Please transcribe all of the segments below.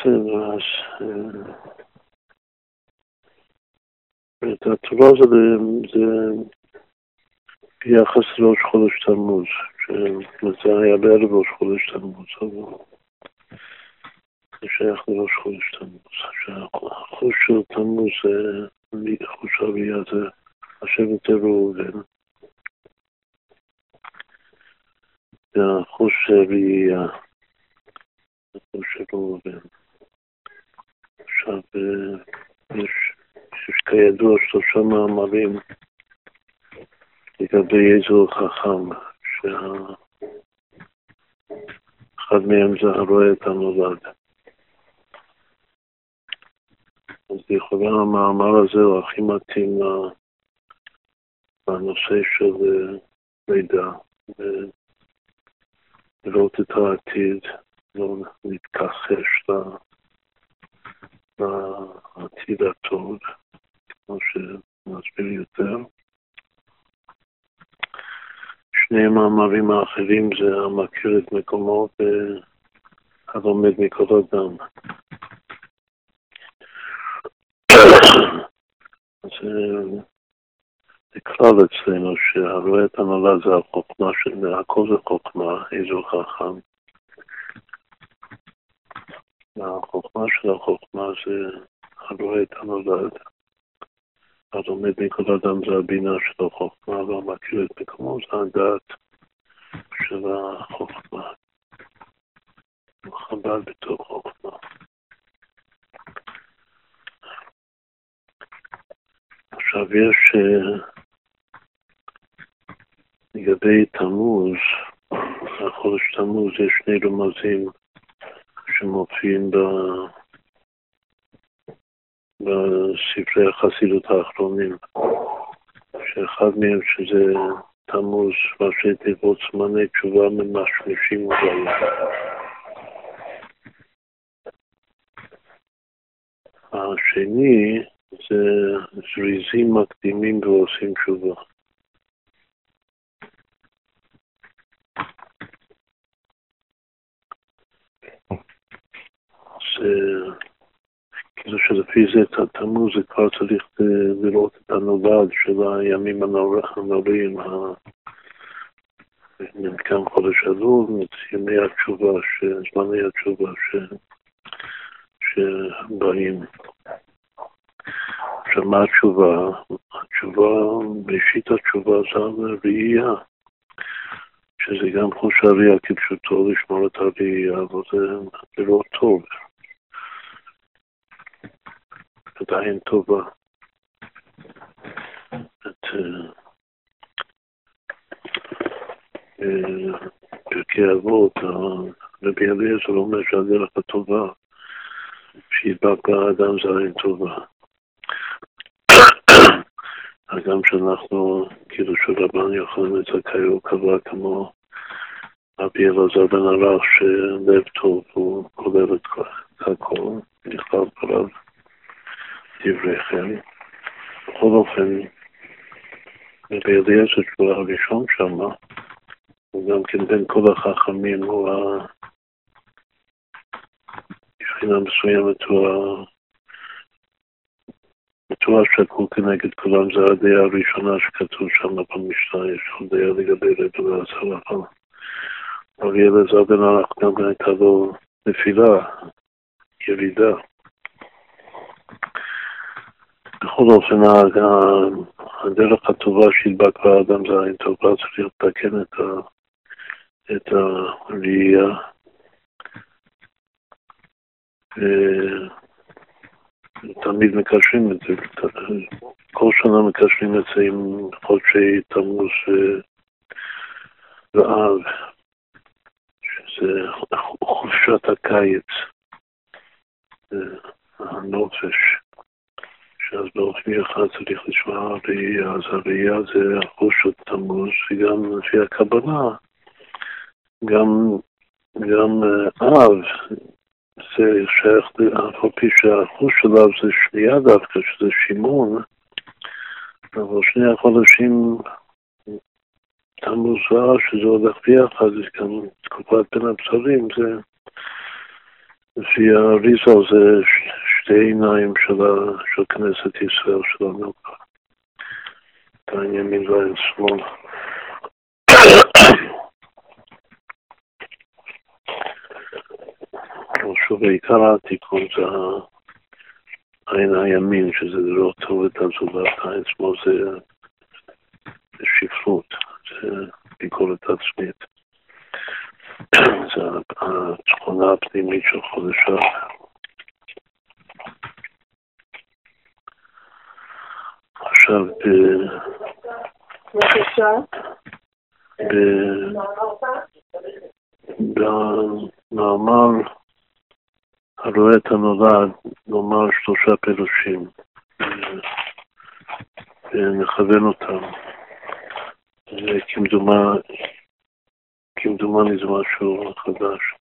בסדר, אז... את התורה זה, זה ביחס לראש חודש תמוז, שזה היה בערב ראש חודש תמוז, אבל זה שייך לראש חודש תמוז. שהחוש של תמוז זה, חוש הראייה זה השבט ראובן. זה החוש ראייה, החוש של ראובן. עכשיו, יש, יש כידוע שלושה מאמרים לגבי איזו חכם, שאחד מהם זה הרואה את הנולד. אז לכאורה המאמר הזה הוא הכי מתאים לנושא של לידה, לראות את העתיד, לא להתכחש לעתיד הטוב, כמו שנסביר יותר. שני המאמרים האחרים זה המכיר את מקומו והלומד מכל אדם. זה כלל אצלנו שהרואה את הנולד זה החוכמה, הכל זה חוכמה, איזו חכם. והחוכמה של החוכמה זה הרואה את הנולד. הלומד מכל אדם זה הבינה של החוכמה, והמכיר את מקומו זה הדעת של החוכמה. חב"ד בתוך חוכמה. עכשיו יש, אה, לגבי תמוז, החודש תמוז, יש שני רמזים שמופיעים ב... בספרי החסידות האחרונים, שאחד מהם שזה תמוז, ראשי תיבות זמני תשובה ממשמשים ובאים. השני זה זריזים מקדימים ועושים תשובה. זה כאילו שלפי זה תמוז זה כבר צריך לראות את הנולד של הימים הנוראים, נמכן חודש אלול, ימי התשובה, זמני התשובה. שבאים. עכשיו, מה התשובה? התשובה, בראשית התשובה זה הראייה, שזה גם חוש הראייה כפשוטו לשמור את הראייה, אבל זה לראות טוב. עדיין טובה. את פרקי אבות, רבי אליעזר אומר שהדרך הטובה שידבק האדם זה עין טובה. הגם שאנחנו, כאילו שרבן יוחנן זכאי הוא קבע כמו רבי אלעזר בן ערך, שלב טוב הוא כולל את הכל, נכתב עליו דבריכם. בכל אופן, בידי שהוא הראשון שם, הוא גם כן בין כל החכמים, הוא ה... מבחינה מסוימת הוא. בצורה שקול כנגד כולם, זה הדעה הראשונה שכתוב שם במשנה, יש עוד דעה לגבי רבי ועשר אבל רבי אלעזר בן ערך גם הייתה לו נפילה, ירידה. בכל אופן, הדרך הטובה שהדבק באדם זה צריך לתקן את, ה, את הראייה. תמיד מקשרים את זה, כל שנה מקשרים את זה עם חודשי תמוז ואב, שזה חופשת הקיץ, הנופש. שאז באופי אחד צריך לשמוע הראייה, אז הראייה זה החוש של תמוז, שגם לפי הקבלה, גם, גם אה, אב, זה שייך, אף על פי שהחוש של אב זה שנייה דווקא, שזה שימון, אבל שני החודשים תמוז ואב, שזה הולך ביחד, זה גם תקופת בין הבשרים, זה לפי האריזה זה שתי עיניים של, של כנסת ישראל, של המלכה. את העין ימין והעין שמאל. שוב, עיקר התיקון זה העין הימין, שזה לראות טוב את הזולת, העין שמאל זה שפרות, זה ביקורת עצמית. זה התכונה הפנימית של חודשה. עכשיו, במאמר הרואה את הנולד, נאמר שלושה פירושים, ונכוון אותם. כמדומני זה משהו חדש.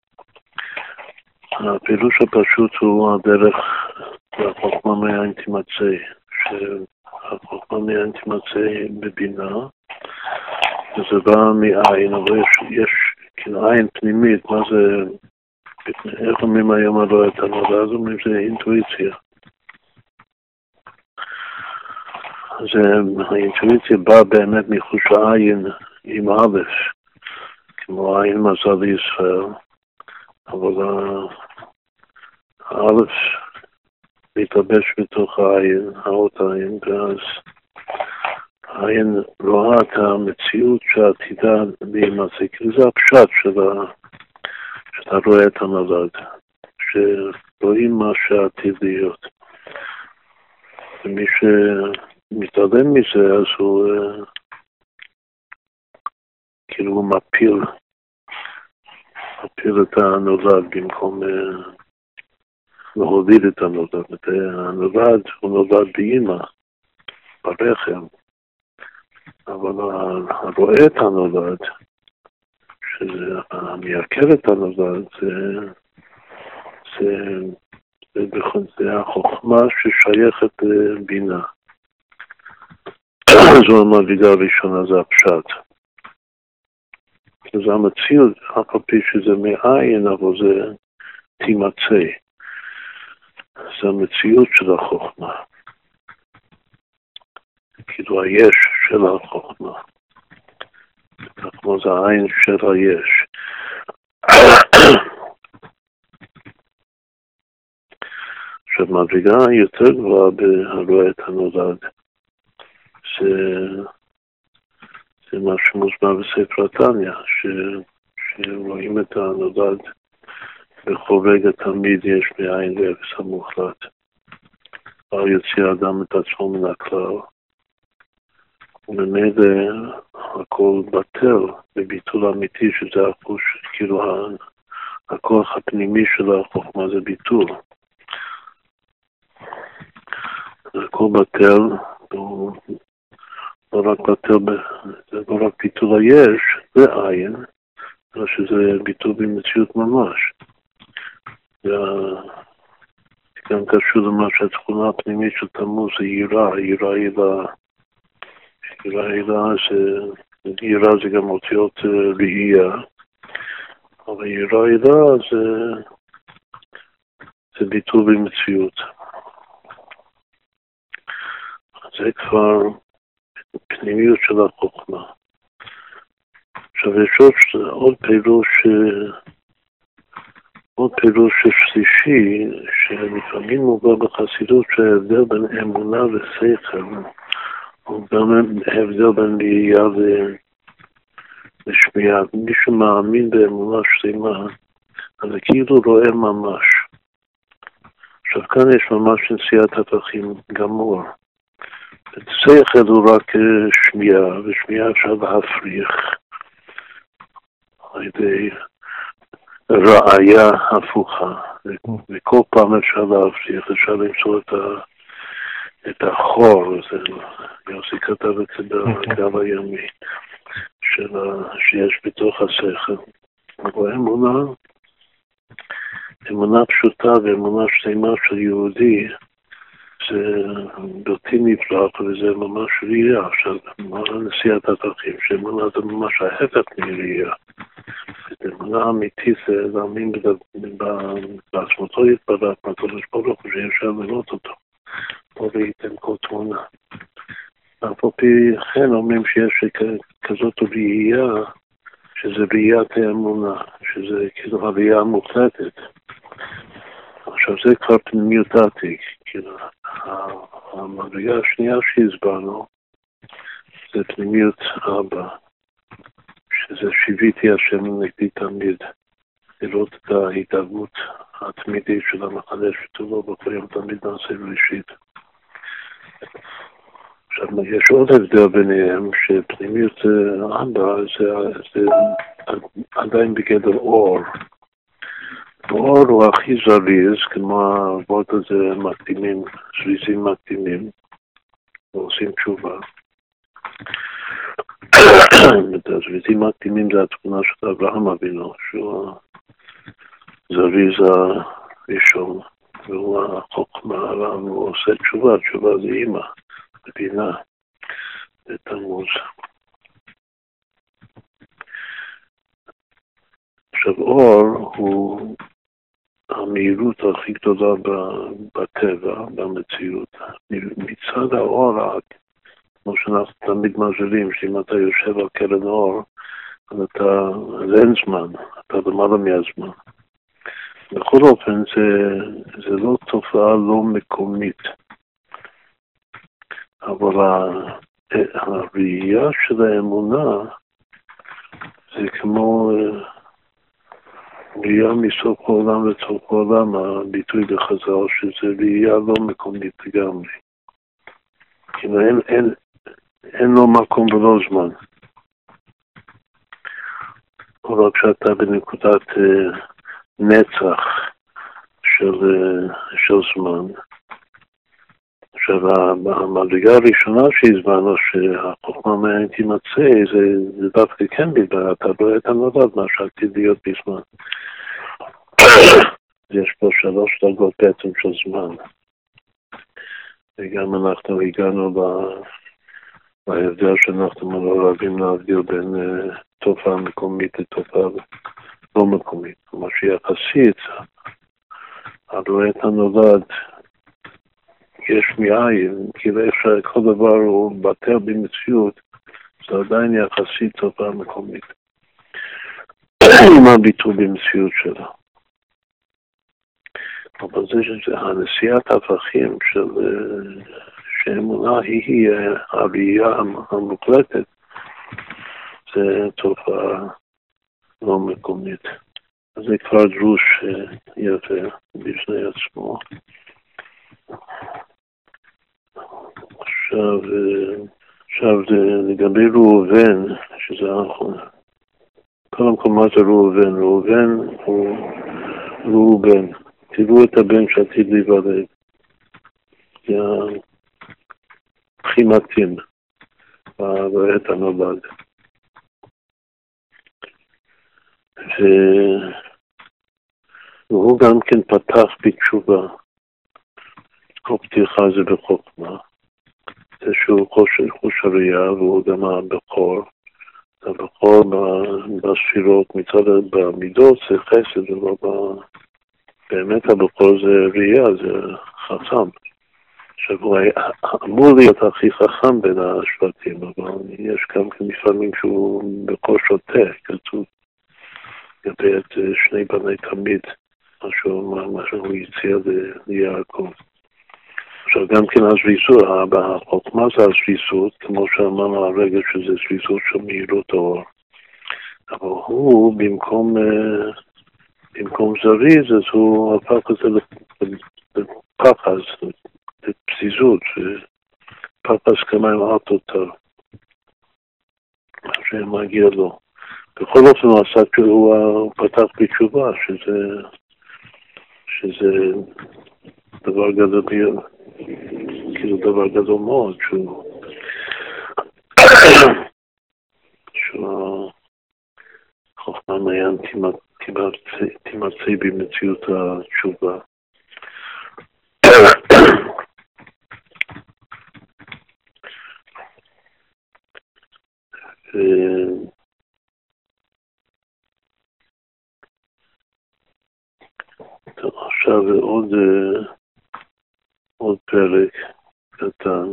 הפירוש הפשוט הוא הדרך והחוכמה מאין תימצא, שהחוכמה מאין תימצא בבינה, וזה בא מעין, אבל יש, יש כאילו עין פנימית, מה זה, איך אומרים היום הלא את הנודע? אז אומרים זה אינטואיציה. אז האינטואיציה באה באמת מחוש העין עם א', כמו העין מזל לישראל, אבל האלף מתלבש בתוך העין, האות העין, ואז העין רואה את המציאות שעתידה להימצא, כי זה הפשט של ה... שאתה רואה את הנולד, שרואים מה שעתיד להיות. ומי שמתעלם מזה, אז הוא אה, כאילו מפיל, מפיל את הנולד במקום אה, להוליד את הנולד. הנולד הוא נולד באימא, ברחם, אבל הרואה את הנולד, שזה המייקר את הנולד, זה, זה, זה, זה החוכמה ששייכת לבינה. זו המדרגה הראשונה, זה הפשט. זה המציאות, אף על פי שזה מאין, אבל זה תימצא. זה המציאות של החוכמה. כאילו היש של החוכמה. כמו זה העין של היש. עכשיו, מדרגה יותר גבוהה בהרואה את הנולד, זה זה מה שמוסבר בספר התניא, שרואים את הנולד רגע תמיד יש מאין ואפס המוחלט. כבר יוציא האדם את עצמו מן הכלל, וממילא הכל בטל בביטול אמיתי, שזה החוש, כאילו הכוח הפנימי של החוכמה זה ביטול. הכל בטל, לא רק בטל, זה לא רק ביטול היש, זה עין, אלא שזה ביטול במציאות ממש. זה גם קשור למה שהתכונה הפנימית של תמוז זה יראה, יראה יראה. יראה יראה זה, יראה זה גם אותיות ראייה, אבל יראה יראה זה, זה ביטול במציאות. זה כבר פנימיות של החוכמה. עכשיו יש עוד פירוש, עוד פירוש שלישי, שלפעמים מובא בחסידות שההבדל בין אמונה ושכל הוא גם ההבדל בין ראייה ושמיעה. מי שמאמין באמונה שלמה, אז כאילו רואה ממש. עכשיו כאן יש ממש נשיאת הפכים גמור. שכל הוא רק שמיעה, ושמיעה אפשר להפריך על ידי ראיה הפוכה, וכל פעם אפשר להפריך, אפשר למצוא את, ה, את החור, זה, יוסי כתב את זה בקו הימי, של, שיש בתוך השכל. אבל אמונה, אמונה פשוטה ואמונה שלמה של יהודי, זה בלתי נפלט וזה ממש ראייה. עכשיו, מה נשיאת הדרכים? שאמונה זה ממש ההפך מראייה. אמונה אמיתית זה להאמין בעצמתו יתברך, מהקדוש ברוך הוא, שאי אפשר לראות אותו. פה וייתן כל תמונה. אף על פי כן אומרים שיש כזאת ראייה, שזה ראיית האמונה, שזה כאילו הראייה המוחלטת. עכשיו זה כבר פנימיות דעתי, כאילו, המדרגה השנייה שהסברנו זה פנימיות אבא, שזה שיוויתי השם נגדי תמיד, לראות את ההתערבות התמידית של המחדש וטובו בכל יום תמיד נעשה ראשית. עכשיו, יש עוד הבדל ביניהם, שפנימיות אבא זה, זה עדיין בגדר אור. אור הוא הכי זריז, כמו העבוד הזה מקדימים, זריזים מקדימים, ועושים תשובה. הזריזים מקדימים זה התמונה של אברהם אבינו, שהוא הזריז הראשון, והוא החוכמה, הוא עושה תשובה, תשובה זה אימא, מבינה, זה תמוז. עכשיו אור הוא המהירות הכי גדולה בטבע, במציאות. מצד האור, כמו שאנחנו תמיד מזהירים, שאם אתה יושב על קרן אור, אז אתה, אז אין זמן, אתה למעלה מהזמן. בכל אופן, זה, זה לא תופעה לא מקומית, אבל הראייה של האמונה זה כמו ראייה מסוף העולם לסוף העולם, הביטוי בחז"ל, שזה ראייה לא מקומית לגמרי. כאילו אין, אין, אין לו מקום ולא זמן. רק שאתה בנקודת uh, נצח של, uh, של זמן. עכשיו, המדרגה הראשונה שהזמנו, שהחוכמה מעניינת תימצא, זה, זה דווקא כן בגלל, אתה רואה את הנולד, מה שעתיד להיות בזמן. יש פה שלוש דרגות בעצם של זמן. וגם אנחנו הגענו להבדל שאנחנו לא אוהבים להבדיל בין uh, תופעה מקומית לתופעה לא מקומית. כלומר שיחסית, הרואה את הנולד יש מאין, כאילו אפשר, כל דבר הוא בטל במציאות, זה עדיין יחסית תופעה מקומית. עם הביטוי במציאות שלה. אבל זה שהנשיאת הפכים של שאמונה היא הראייה המוחלטת, זה תופעה לא מקומית. זה כבר דרוש יפה בפני עצמו. עכשיו, עכשיו לגבי ראובן, שזה נכון. קודם כל, מה זה ראובן? ראובן הוא ראובן. תראו את הבן שעתיד להיוולד. זה הכי מתאים בעת הנולד. והוא גם כן פתח בתשובה. כל פתיחה זה בחוכמה. שהוא חוש, חוש הראייה והוא גם הבכור. הבכור בספירות מצד במידות זה חסד, אבל באמת הבכור זה ראייה, זה חכם. עכשיו הוא אמור להיות הכי חכם בין השבטים, אבל יש גם לפעמים שהוא בכור שוטה, כתוב לגבי את שני בני תמיד, מה שהוא הציע ליעקב. עכשיו גם כן הזריזות, החוכמה זה הזריזות, כמו שאמרנו הרגע שזה זריזות של מהירות האור. אבל הוא במקום, אה, במקום זריז, אז הוא הפך את זה לפחז, לפזיזות, פחז כמים אוטוטר, מה שמגיע לו. בכל אופן הוא עשה, הוא פתח בתשובה, שזה, שזה דבר גדול כאילו דבר גדול מאוד, שהחוכמה מעיין תימצא במציאות התשובה. אה, עכשיו עוד... אה, פרק קטן,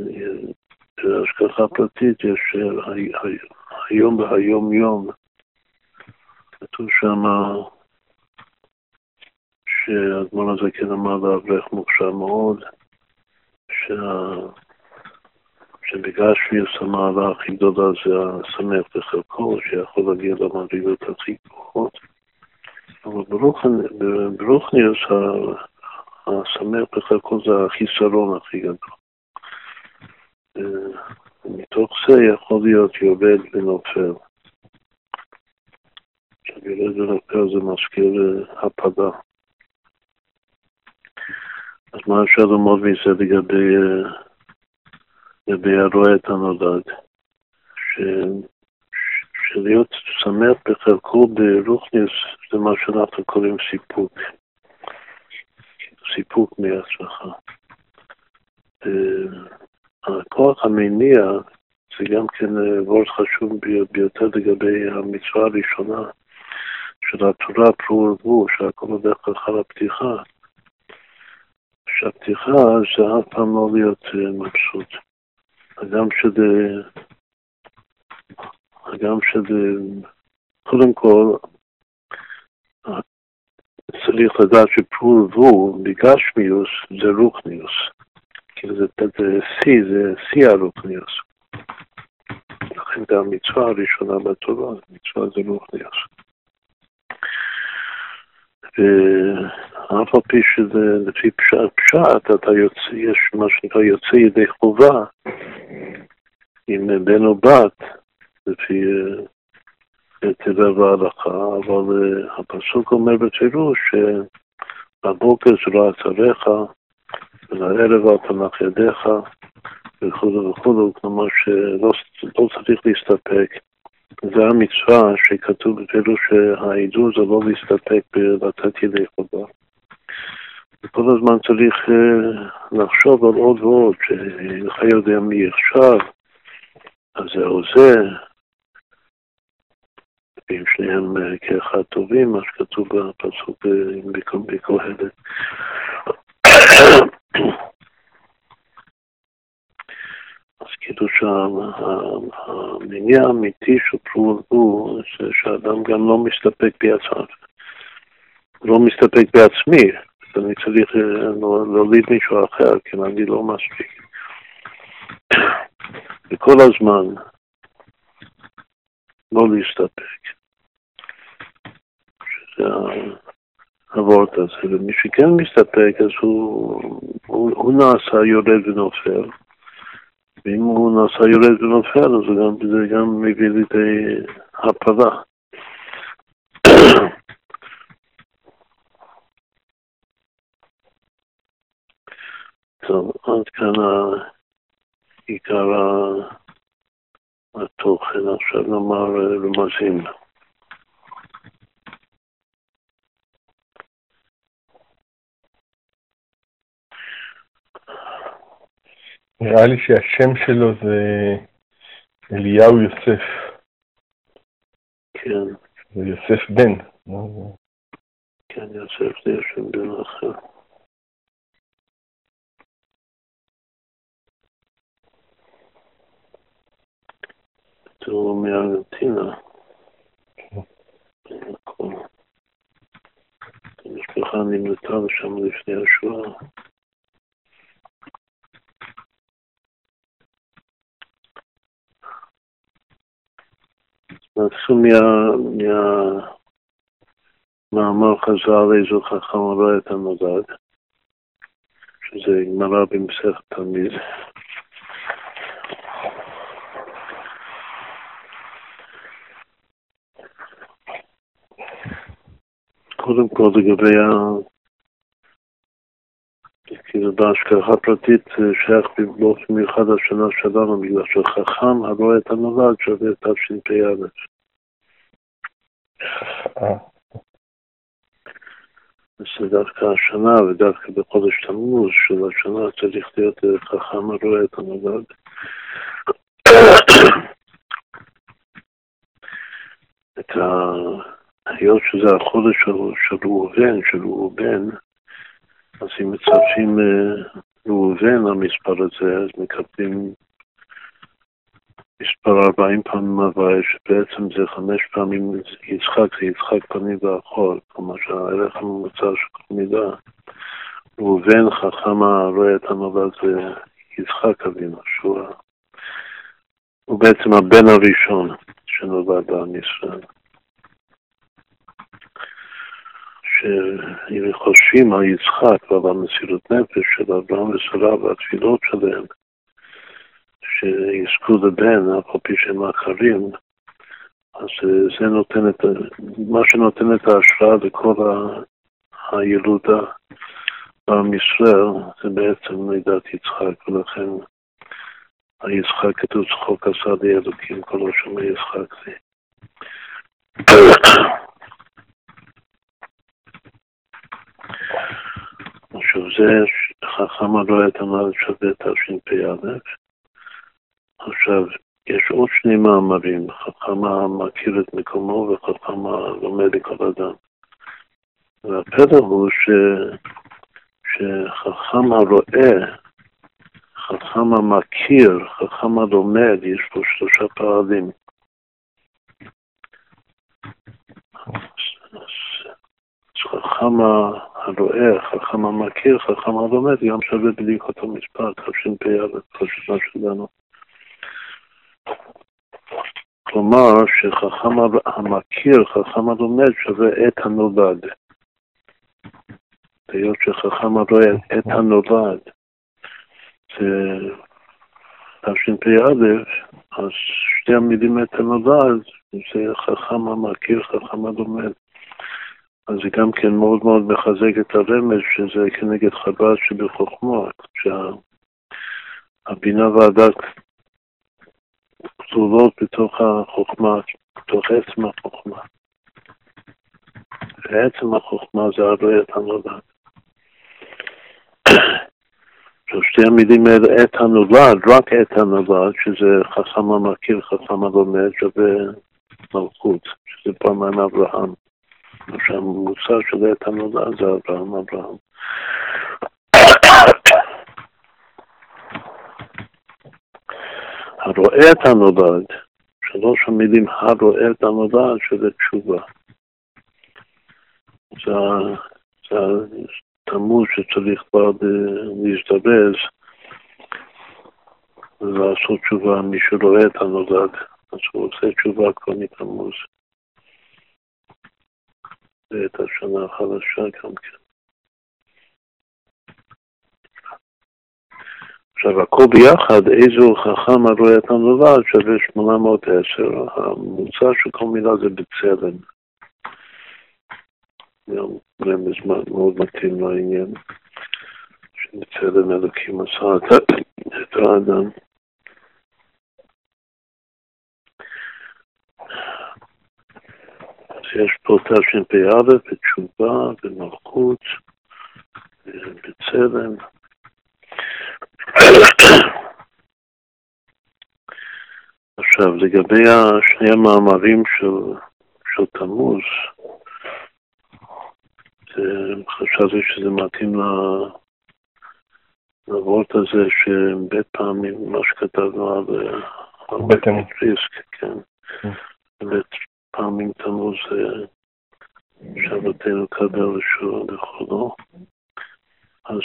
בהשגחה פרטית יש היום והיום יום, כתוב שם שהאדמון הזה כן אמר לאברך מוכשר מאוד, שה... שבגשמיוס המעלה הכי גדולה זה השמח בחלקו, שיכול להגיע למדרגות הכי גבוהות. אבל ברוכניוס השמח בחלקו זה החיסרון הכי גדול. מתוך זה יכול להיות יורד ונופל. יורד ונופל זה מזכיר הפדה. אז מה אפשר ללמוד מזה לגבי, לגבי הרואה את הנולד? ש, שלהיות שמח בחלקו ברוכניס זה מה שאנחנו קוראים סיפוק. סיפוק מהצלחה. הכוח המניע זה גם כן וורד חשוב ביותר לגבי המצווה הראשונה של התורה פרו ורבו, שהכל הולך אחר הפתיחה. שהפתיחה זה אף פעם לא להיות מבסוט. הגם שזה, הגם שזה, קודם כל, צריך לדעת שפרו ורבו בגשמיוס זה רוחניוס. כאילו זה, זה שיא, זה שיא הרוחניוס. לכן גם המצווה הראשונה בתורה, מצווה זה רוחניוס. ואף על פי שזה לפי פשט, פשט אתה יוצא, יש מה שנקרא יוצא ידי חובה עם בן או בת, לפי טבע והלכה, אבל הפסוק אומר בפירוש שבבוקר זרוע צריך ולערב על תנח ידיך וכו' וכו', כלומר שלא לא צריך להסתפק. זה המצווה שכתוב בפירוש שהעידור זה לא להסתפק בלתת ידי חובה. וכל הזמן צריך לחשוב על עוד ועוד, שאינך יודע מי יחשב, אז זה או זה, ואם שניהם כאחד טובים, מה שכתוב בפסוק בקהלת. אז כאילו שהמניע האמיתי של פרול הוא שאדם גם לא מסתפק בעצמו, לא מסתפק בעצמי, אני צריך להוליד מישהו אחר, כי אני לא מספיק. וכל הזמן לא להסתפק. שזה הוורט הזה, ומי שכן מסתפק אז הוא, הוא, הוא נעשה יורד ונופל, ואם הוא נעשה יורד ונופל אז גם, זה גם מביא לידי הפלה. טוב, עד כאן עיקר התוכן, עכשיו נאמר רמזים. נראה לי שהשם שלו זה אליהו יוסף. כן. זה יוסף בן. כן, יוסף זה שם בן אחר. הוא מארגנטינה. המשפחה נמלטה לשם לפני השואה. נתחיל מהמאמר חז"ל איזו חכם רואה את הנולד, שזה גמרא במסכת תמיד. קודם כל לגבי ה... כאילו בהשגחה פרטית שייך באופן מיוחד השנה שלנו, בגלל שחכם הרואה את הנולד שווה תשפ"א. זה דווקא השנה ודווקא בחודש תמוז של השנה צריך להיות חכם הרואה את הנולד. את ה... היות שזה החודש של ראובן, של ראובן, אז אם מצרפים ראובן המספר הזה, אז מקבלים מספר 40 פעמים הוואי, שבעצם זה חמש פעמים יצחק, זה יצחק פנים ואחור, כלומר שהערך הממוצע של כל מידה. ראובן חכם הרואה את הנולד זה יצחק אבינו, שהוא הוא בעצם הבן הראשון שנולד בעם ישראל. שחושבים על יצחק ועל המסירות נפש של אברהם ושרה והתפילות שלהם, שיזכו לבן, אף על פי שהם אחרים, אז זה נותן את, מה שנותן את ההשראה לכל ה, הילודה בעם ישראל, זה בעצם לידת יצחק, ולכן היצחק כתוב צחוק עשה לי אלוקים, כל לא שומע יצחק זה. עכשיו זה חכם הלא את המוות שווה תשפ"א. עכשיו, יש עוד שני מאמרים, חכם המכיר את מקומו וחכם הלומד לכל אדם. והפלא הוא ש... שחכם הרואה, חכם המכיר, חכם הלומד, יש פה שלושה פעלים. חכם הרואה, חכם המכיר, חכם הלומד, גם שווה בדיוק אותו מספר, תשפ"א, פשוט מה שלנו. כלומר, שחכם המכיר, חכם הלומד, שווה את הנולד. היות שחכם הרואה את הנולד, זה תשפ"א, אז שתי המילים את הנולד, זה חכם המכיר, חכם הלומד. אז זה גם כן מאוד מאוד מחזק את הרמז שזה כנגד חב"ד שבחוכמה, שהבינה והדת כלולות בתוך החוכמה, בתוך עצם החוכמה. ועצם החוכמה זה הרואה את הנולד. עכשיו שתי המילים האלה, את הנולד, רק את הנולד, שזה חכם המכיר, חכם הלומד, שווה מלכות, שזה פעמיים אברהם. שהממוצע של עת הנולד זה אברהם אברהם. הרואה את הנולד, שלוש המילים הרואה את הנולד שזה תשובה. זה, זה התמוז שצריך כבר להזדרז ולעשות תשובה, מי שרואה את הנולד, אז הוא עושה תשובה כבר מתמוז. ואת השנה החדשה גם כן. עכשיו, הכל ביחד, איזו חכם הרואה את הנולד שווה 810, הממוצע של כל מילה זה בצלם. גם רמז מאוד מתאים לעניין, שבצלם אלוקים עשה את האדם. יש פה תשפ"א בתשובה, במלכות, בצלם. עכשיו, לגבי שני המאמרים של, של תמוז, חשבתי שזה מתאים לוורט הזה שבית פעמים, מה שכתבנו על בית ריסק, כן. פעמים תמוז שבתנו קבל רשוע וכולו. אז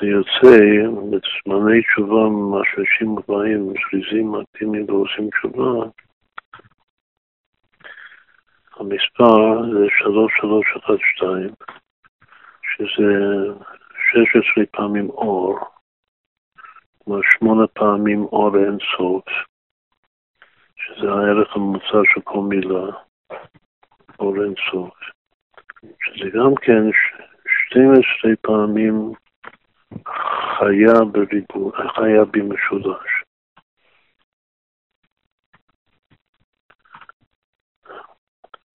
זה יוצא בזמני תשובה מהשלושים הבאים, זריזים, מתאימים ועושים תשובה, המספר זה שלוש שלוש אחת שתיים, שזה שש עשרה פעמים אור, כלומר שמונה פעמים אור אין סוף. שזה הערך הממוצע של כל מילה, אור אינסוף, שזה גם כן 12 פעמים חיה בריבוע, חיה במשולש.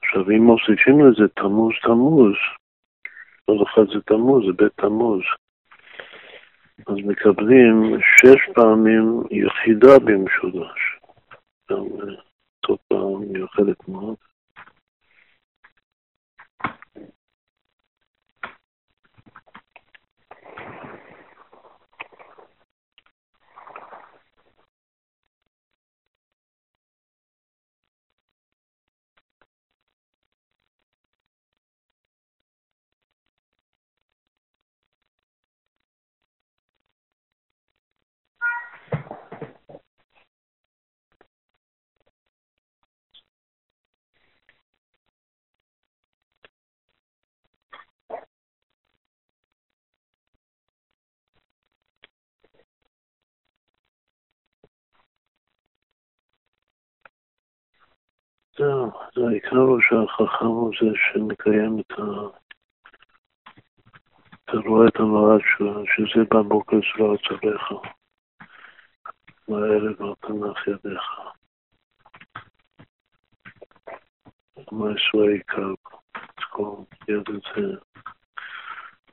עכשיו, אם מוסיפים לזה תמוז תמוז, לא אחד זה תמוז, זה בית תמוז, אז מקבלים שש פעמים יחידה במשולש. גם תופעה מיוחדת מאוד. זהו, זה העיקר הוא שהחכם הוא זה שמקיים את ה... אתה רואה את הנולד שזה בבוקר אצלך, בערב לא תנח ידיך. מה ישו העיקר? כל יד זה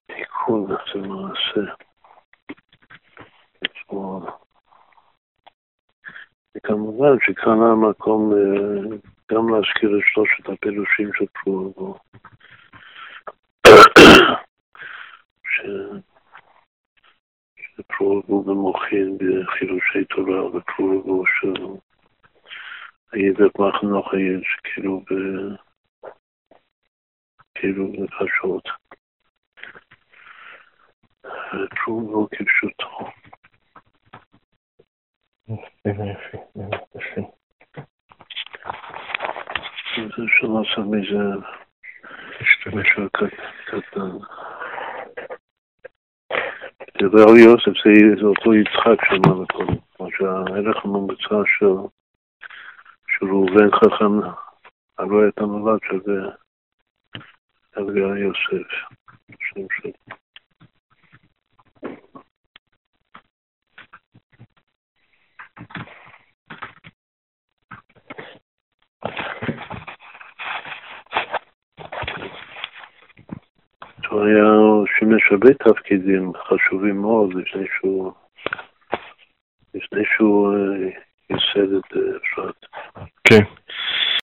תיקון, זה מעשה. וכמובן שכאן המקום אה, גם להזכיר את שלושת הפירושים של פרובו. שפרובו במוחין בחילושי תורה ופרובו של הידק מחנוך היד שכאילו ב... כאילו נפשות. פרובו כפשוטו. יפי, יפי. שלא שם מזה משהו קטן. דבר יוסף זה אותו יצחק שאמרנו קודם, כמו שהערך הממוצע של, ראובן חכם הרואה את הנולד שווה אתגר יוסף, שם שלו. הוא היה שימש הרבה תפקידים חשובים מאוד לפני שהוא, לפני שהוא ייסד את אפרת. כן.